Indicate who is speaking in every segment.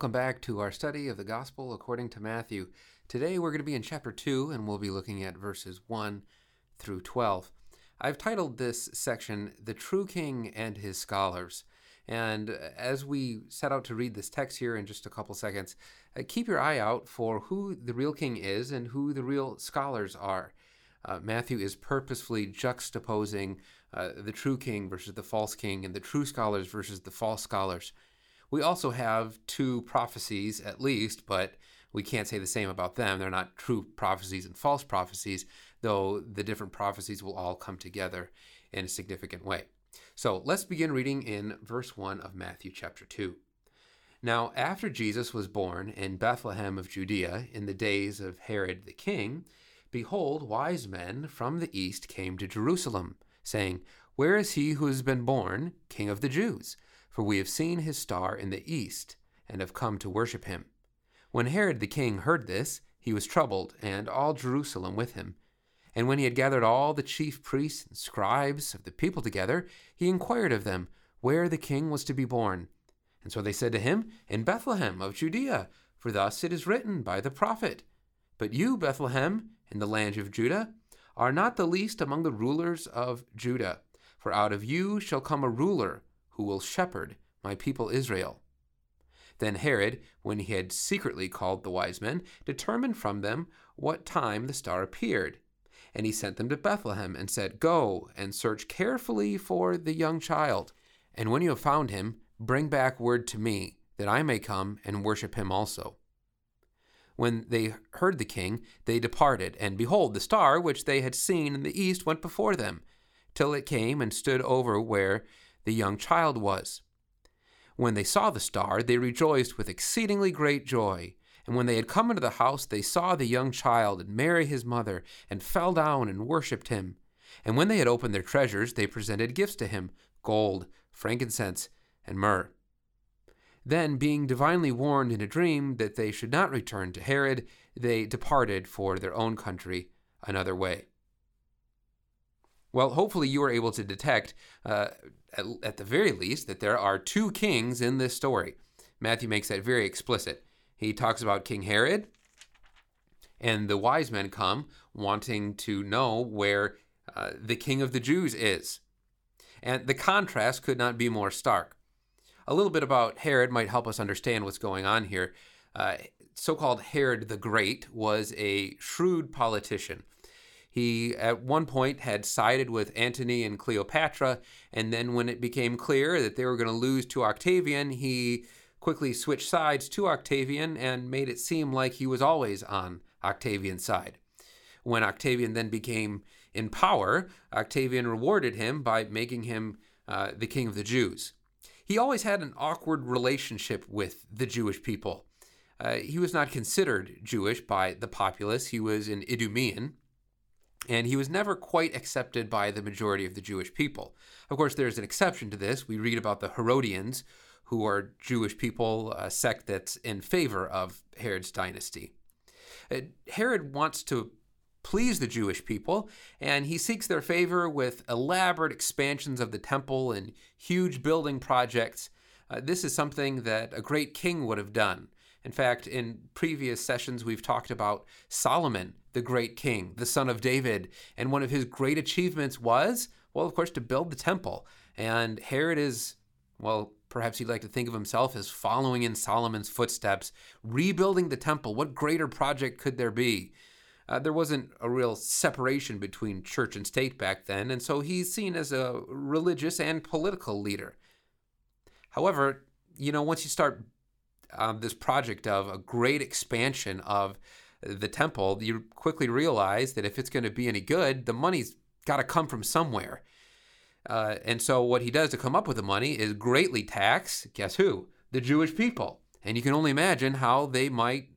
Speaker 1: Welcome back to our study of the Gospel according to Matthew. Today we're going to be in chapter 2 and we'll be looking at verses 1 through 12. I've titled this section The True King and His Scholars. And as we set out to read this text here in just a couple seconds, uh, keep your eye out for who the real king is and who the real scholars are. Uh, Matthew is purposefully juxtaposing uh, the true king versus the false king and the true scholars versus the false scholars. We also have two prophecies at least, but we can't say the same about them. They're not true prophecies and false prophecies, though the different prophecies will all come together in a significant way. So let's begin reading in verse 1 of Matthew chapter 2. Now, after Jesus was born in Bethlehem of Judea in the days of Herod the king, behold, wise men from the east came to Jerusalem, saying, Where is he who has been born, King of the Jews? For we have seen his star in the east, and have come to worship him. When Herod the king heard this, he was troubled, and all Jerusalem with him. And when he had gathered all the chief priests and scribes of the people together, he inquired of them where the king was to be born. And so they said to him, In Bethlehem of Judea, for thus it is written by the prophet. But you, Bethlehem, in the land of Judah, are not the least among the rulers of Judah, for out of you shall come a ruler who will shepherd my people Israel. Then Herod, when he had secretly called the wise men, determined from them what time the star appeared. And he sent them to Bethlehem and said, Go and search carefully for the young child. And when you have found him, bring back word to me, that I may come and worship him also. When they heard the king, they departed, and behold, the star which they had seen in the east went before them, till it came and stood over where the young child was. When they saw the star, they rejoiced with exceedingly great joy. And when they had come into the house, they saw the young child and Mary his mother, and fell down and worshipped him. And when they had opened their treasures, they presented gifts to him gold, frankincense, and myrrh. Then, being divinely warned in a dream that they should not return to Herod, they departed for their own country another way. Well, hopefully, you are able to detect, uh, at, at the very least, that there are two kings in this story. Matthew makes that very explicit. He talks about King Herod, and the wise men come wanting to know where uh, the king of the Jews is. And the contrast could not be more stark. A little bit about Herod might help us understand what's going on here. Uh, so called Herod the Great was a shrewd politician. He, at one point, had sided with Antony and Cleopatra, and then when it became clear that they were going to lose to Octavian, he quickly switched sides to Octavian and made it seem like he was always on Octavian's side. When Octavian then became in power, Octavian rewarded him by making him uh, the king of the Jews. He always had an awkward relationship with the Jewish people. Uh, he was not considered Jewish by the populace, he was an Idumean and he was never quite accepted by the majority of the Jewish people. Of course, there's an exception to this. We read about the Herodians, who are Jewish people, a sect that's in favor of Herod's dynasty. Uh, Herod wants to please the Jewish people, and he seeks their favor with elaborate expansions of the temple and huge building projects. Uh, this is something that a great king would have done. In fact, in previous sessions, we've talked about Solomon, the great king, the son of David. And one of his great achievements was, well, of course, to build the temple. And Herod is, well, perhaps he'd like to think of himself as following in Solomon's footsteps, rebuilding the temple. What greater project could there be? Uh, there wasn't a real separation between church and state back then, and so he's seen as a religious and political leader. However, you know, once you start um, this project of a great expansion of the temple, you quickly realize that if it's going to be any good, the money's got to come from somewhere. Uh, and so what he does to come up with the money is greatly tax, guess who? the Jewish people. And you can only imagine how they might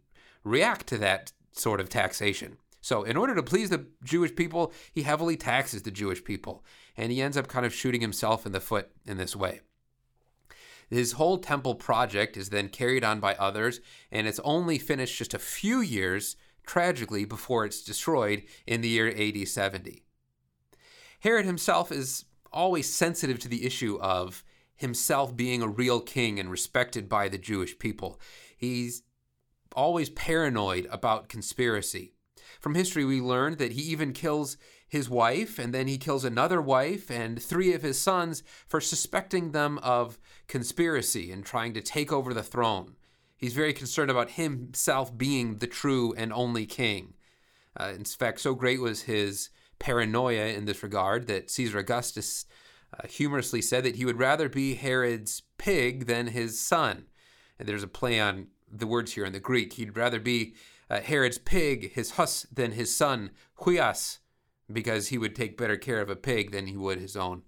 Speaker 1: react to that sort of taxation. So, in order to please the Jewish people, he heavily taxes the Jewish people. And he ends up kind of shooting himself in the foot in this way. His whole temple project is then carried on by others, and it's only finished just a few years, tragically, before it's destroyed in the year AD 70. Herod himself is always sensitive to the issue of himself being a real king and respected by the Jewish people. He's always paranoid about conspiracy. From history, we learned that he even kills his wife, and then he kills another wife and three of his sons for suspecting them of conspiracy and trying to take over the throne. He's very concerned about himself being the true and only king. Uh, in fact, so great was his paranoia in this regard that Caesar Augustus uh, humorously said that he would rather be Herod's pig than his son. And there's a play on the words here in the Greek. He'd rather be uh, Herod's pig, his hus, than his son, huias, because he would take better care of a pig than he would his own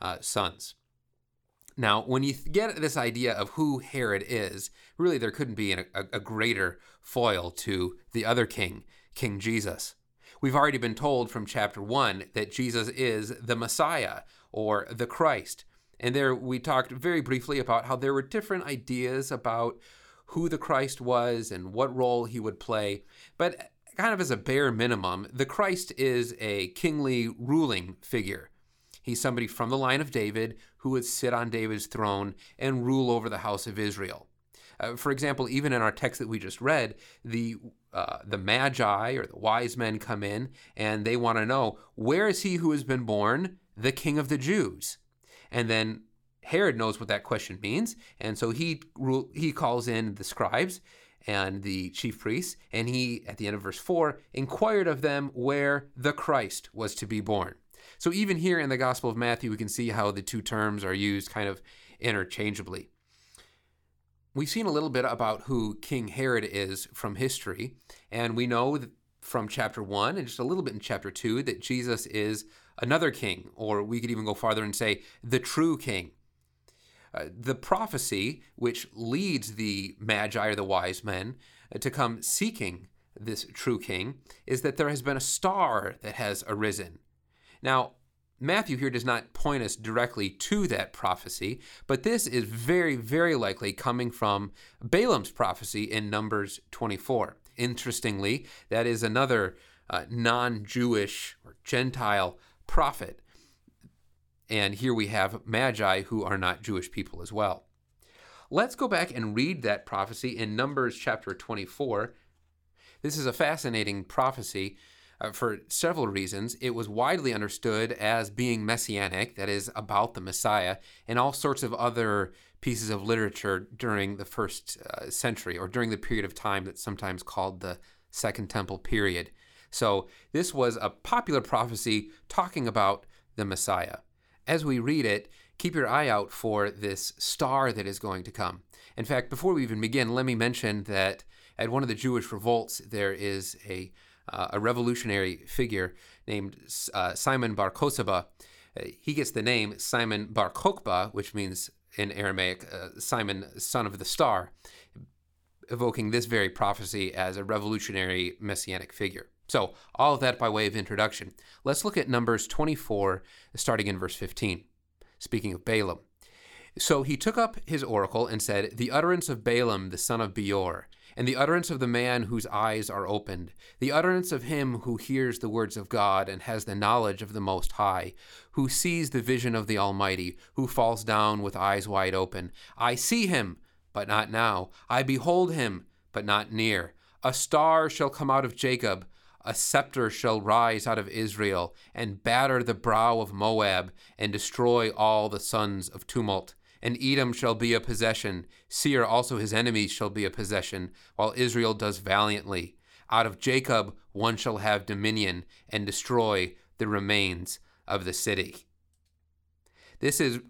Speaker 1: uh, sons. Now, when you get this idea of who Herod is, really there couldn't be a, a greater foil to the other king, King Jesus. We've already been told from chapter 1 that Jesus is the Messiah or the Christ. And there we talked very briefly about how there were different ideas about who the Christ was and what role he would play. But kind of as a bare minimum, the Christ is a kingly ruling figure. He's somebody from the line of David who would sit on David's throne and rule over the house of Israel. Uh, for example, even in our text that we just read, the uh, the magi or the wise men come in and they want to know where is he who has been born the king of the Jews, and then Herod knows what that question means, and so he he calls in the scribes and the chief priests, and he, at the end of verse 4, inquired of them where the Christ was to be born. So even here in the Gospel of Matthew, we can see how the two terms are used kind of interchangeably. We've seen a little bit about who King Herod is from history, and we know from chapter 1 and just a little bit in chapter 2 that Jesus is another king, or we could even go farther and say the true king. Uh, the prophecy which leads the magi or the wise men uh, to come seeking this true king is that there has been a star that has arisen. Now, Matthew here does not point us directly to that prophecy, but this is very, very likely coming from Balaam's prophecy in Numbers 24. Interestingly, that is another uh, non Jewish or Gentile prophet and here we have Magi who are not Jewish people as well. Let's go back and read that prophecy in Numbers chapter 24. This is a fascinating prophecy uh, for several reasons. It was widely understood as being messianic, that is, about the Messiah, and all sorts of other pieces of literature during the first uh, century or during the period of time that's sometimes called the Second Temple period. So, this was a popular prophecy talking about the Messiah as we read it, keep your eye out for this star that is going to come. In fact, before we even begin, let me mention that at one of the Jewish revolts, there is a, uh, a revolutionary figure named uh, Simon Bar Kokhba. Uh, he gets the name Simon Bar Kokhba, which means in Aramaic, uh, Simon, son of the star, evoking this very prophecy as a revolutionary messianic figure. So, all of that by way of introduction. Let's look at Numbers 24, starting in verse 15. Speaking of Balaam. So he took up his oracle and said, The utterance of Balaam the son of Beor, and the utterance of the man whose eyes are opened, the utterance of him who hears the words of God and has the knowledge of the Most High, who sees the vision of the Almighty, who falls down with eyes wide open. I see him, but not now. I behold him, but not near. A star shall come out of Jacob a scepter shall rise out of Israel, and batter the brow of Moab, and destroy all the sons of tumult. And Edom shall be a possession, Seir also his enemies shall be a possession, while Israel does valiantly. Out of Jacob one shall have dominion, and destroy the remains of the city. This is,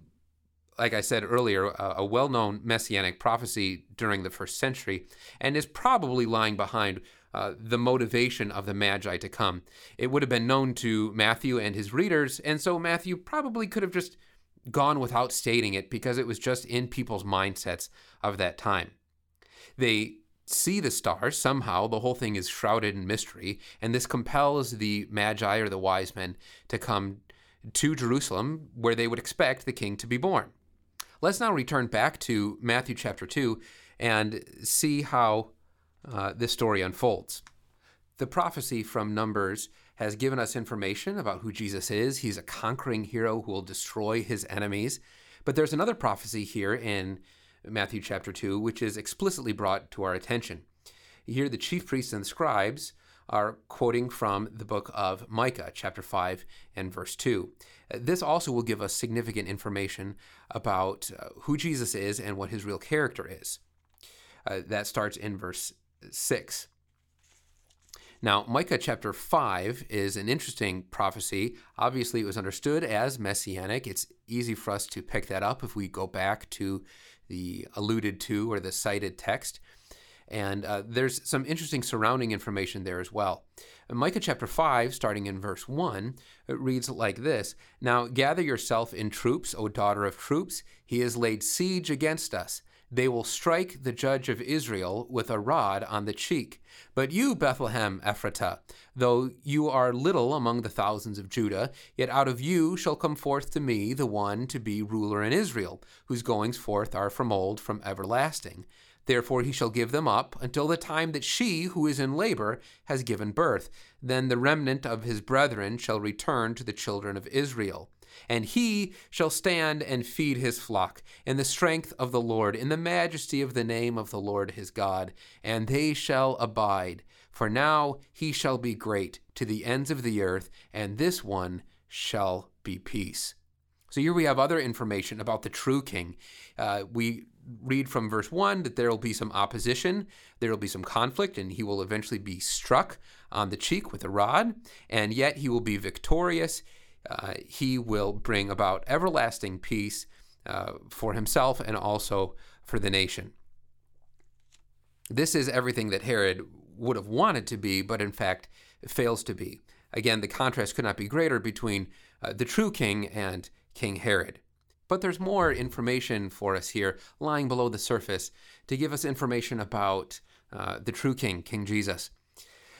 Speaker 1: like I said earlier, a, well known messianic prophecy during the first century, and is probably lying behind uh, the motivation of the Magi to come. It would have been known to Matthew and his readers, and so Matthew probably could have just gone without stating it because it was just in people's mindsets of that time. They see the stars somehow the whole thing is shrouded in mystery and this compels the magi or the wise men to come to jerusalem where they would expect the king to be born let's now return back to matthew chapter 2 and see how uh, this story unfolds the prophecy from numbers has given us information about who jesus is he's a conquering hero who will destroy his enemies but there's another prophecy here in Matthew chapter 2, which is explicitly brought to our attention. Here, the chief priests and scribes are quoting from the book of Micah, chapter 5 and verse 2. This also will give us significant information about uh, who Jesus is and what his real character is. Uh, that starts in verse 6. Now, Micah chapter 5 is an interesting prophecy. Obviously, it was understood as messianic. It's easy for us to pick that up if we go back to the alluded to or the cited text. And uh, there's some interesting surrounding information there as well. In Micah chapter 5, starting in verse 1, it reads like this Now gather yourself in troops, O daughter of troops. He has laid siege against us. They will strike the judge of Israel with a rod on the cheek. But you, Bethlehem Ephratah, though you are little among the thousands of Judah, yet out of you shall come forth to me the one to be ruler in Israel, whose goings forth are from old, from everlasting. Therefore he shall give them up until the time that she who is in labor has given birth. Then the remnant of his brethren shall return to the children of Israel. And he shall stand and feed his flock in the strength of the Lord, in the majesty of the name of the Lord his God, and they shall abide. For now he shall be great to the ends of the earth, and this one shall be peace. So here we have other information about the true king. Uh, we read from verse 1 that there will be some opposition, there will be some conflict, and he will eventually be struck on the cheek with a rod, and yet he will be victorious uh, he will bring about everlasting peace uh, for himself and also for the nation. This is everything that Herod would have wanted to be, but in fact fails to be. Again, the contrast could not be greater between uh, the true king and King Herod. But there's more information for us here lying below the surface to give us information about uh, the true king, King Jesus.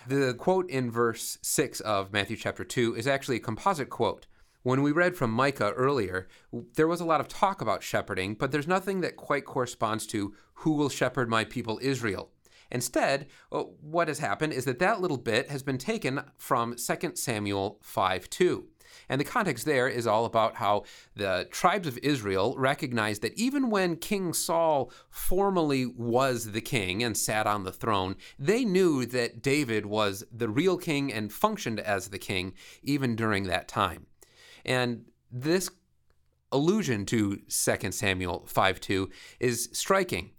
Speaker 1: The quote in verse 6 of Matthew chapter 2 is actually a composite quote. When we read from Micah earlier, there was a lot of talk about shepherding, but there's nothing that quite corresponds to who will shepherd my people Israel. Instead, uh, what has happened is that that little bit has been taken from 2 Samuel 5 2. And the context there is all about how the tribes of Israel recognized that even when King Saul formally was the king and sat on the throne, they knew that David was the real king and functioned as the king even during that time. And this allusion to 2 Samuel 5 2 is striking.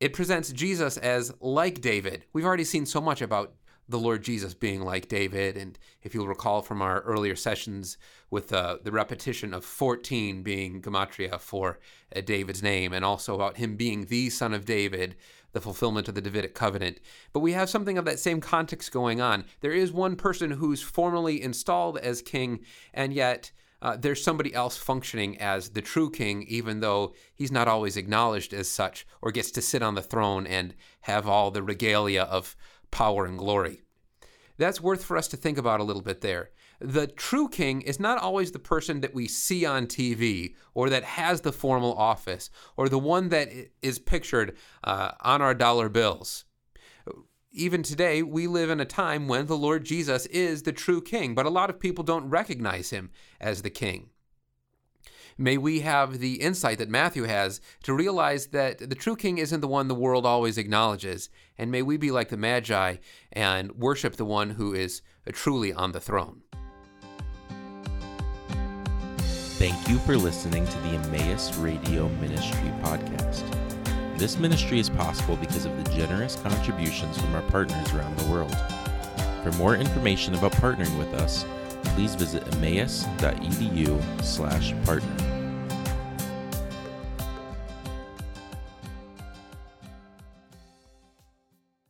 Speaker 1: It presents Jesus as like David. We've already seen so much about the Lord Jesus being like David. And if you'll recall from our earlier sessions with uh, the repetition of 14 being Gematria for uh, David's name, and also about him being the son of David, the fulfillment of the Davidic covenant. But we have something of that same context going on. There is one person who's formally installed as king, and yet uh, there's somebody else functioning as the true king, even though he's not always acknowledged as such or gets to sit on the throne and have all the regalia of power and glory. That's worth for us to think about a little bit there. The true king is not always the person that we see on TV or that has the formal office or the one that is pictured uh, on our dollar bills. Even today, we live in a time when the Lord Jesus is the true king, but a lot of people don't recognize him as the king. May we have the insight that Matthew has to realize that the true king isn't the one the world always acknowledges, and may we be like the Magi and worship the one who is truly on the throne.
Speaker 2: Thank you for listening to the Emmaus Radio Ministry podcast. This ministry is possible because of the generous contributions from our partners around the world. For more information about partnering with us, please visit emmaus.edu/partner.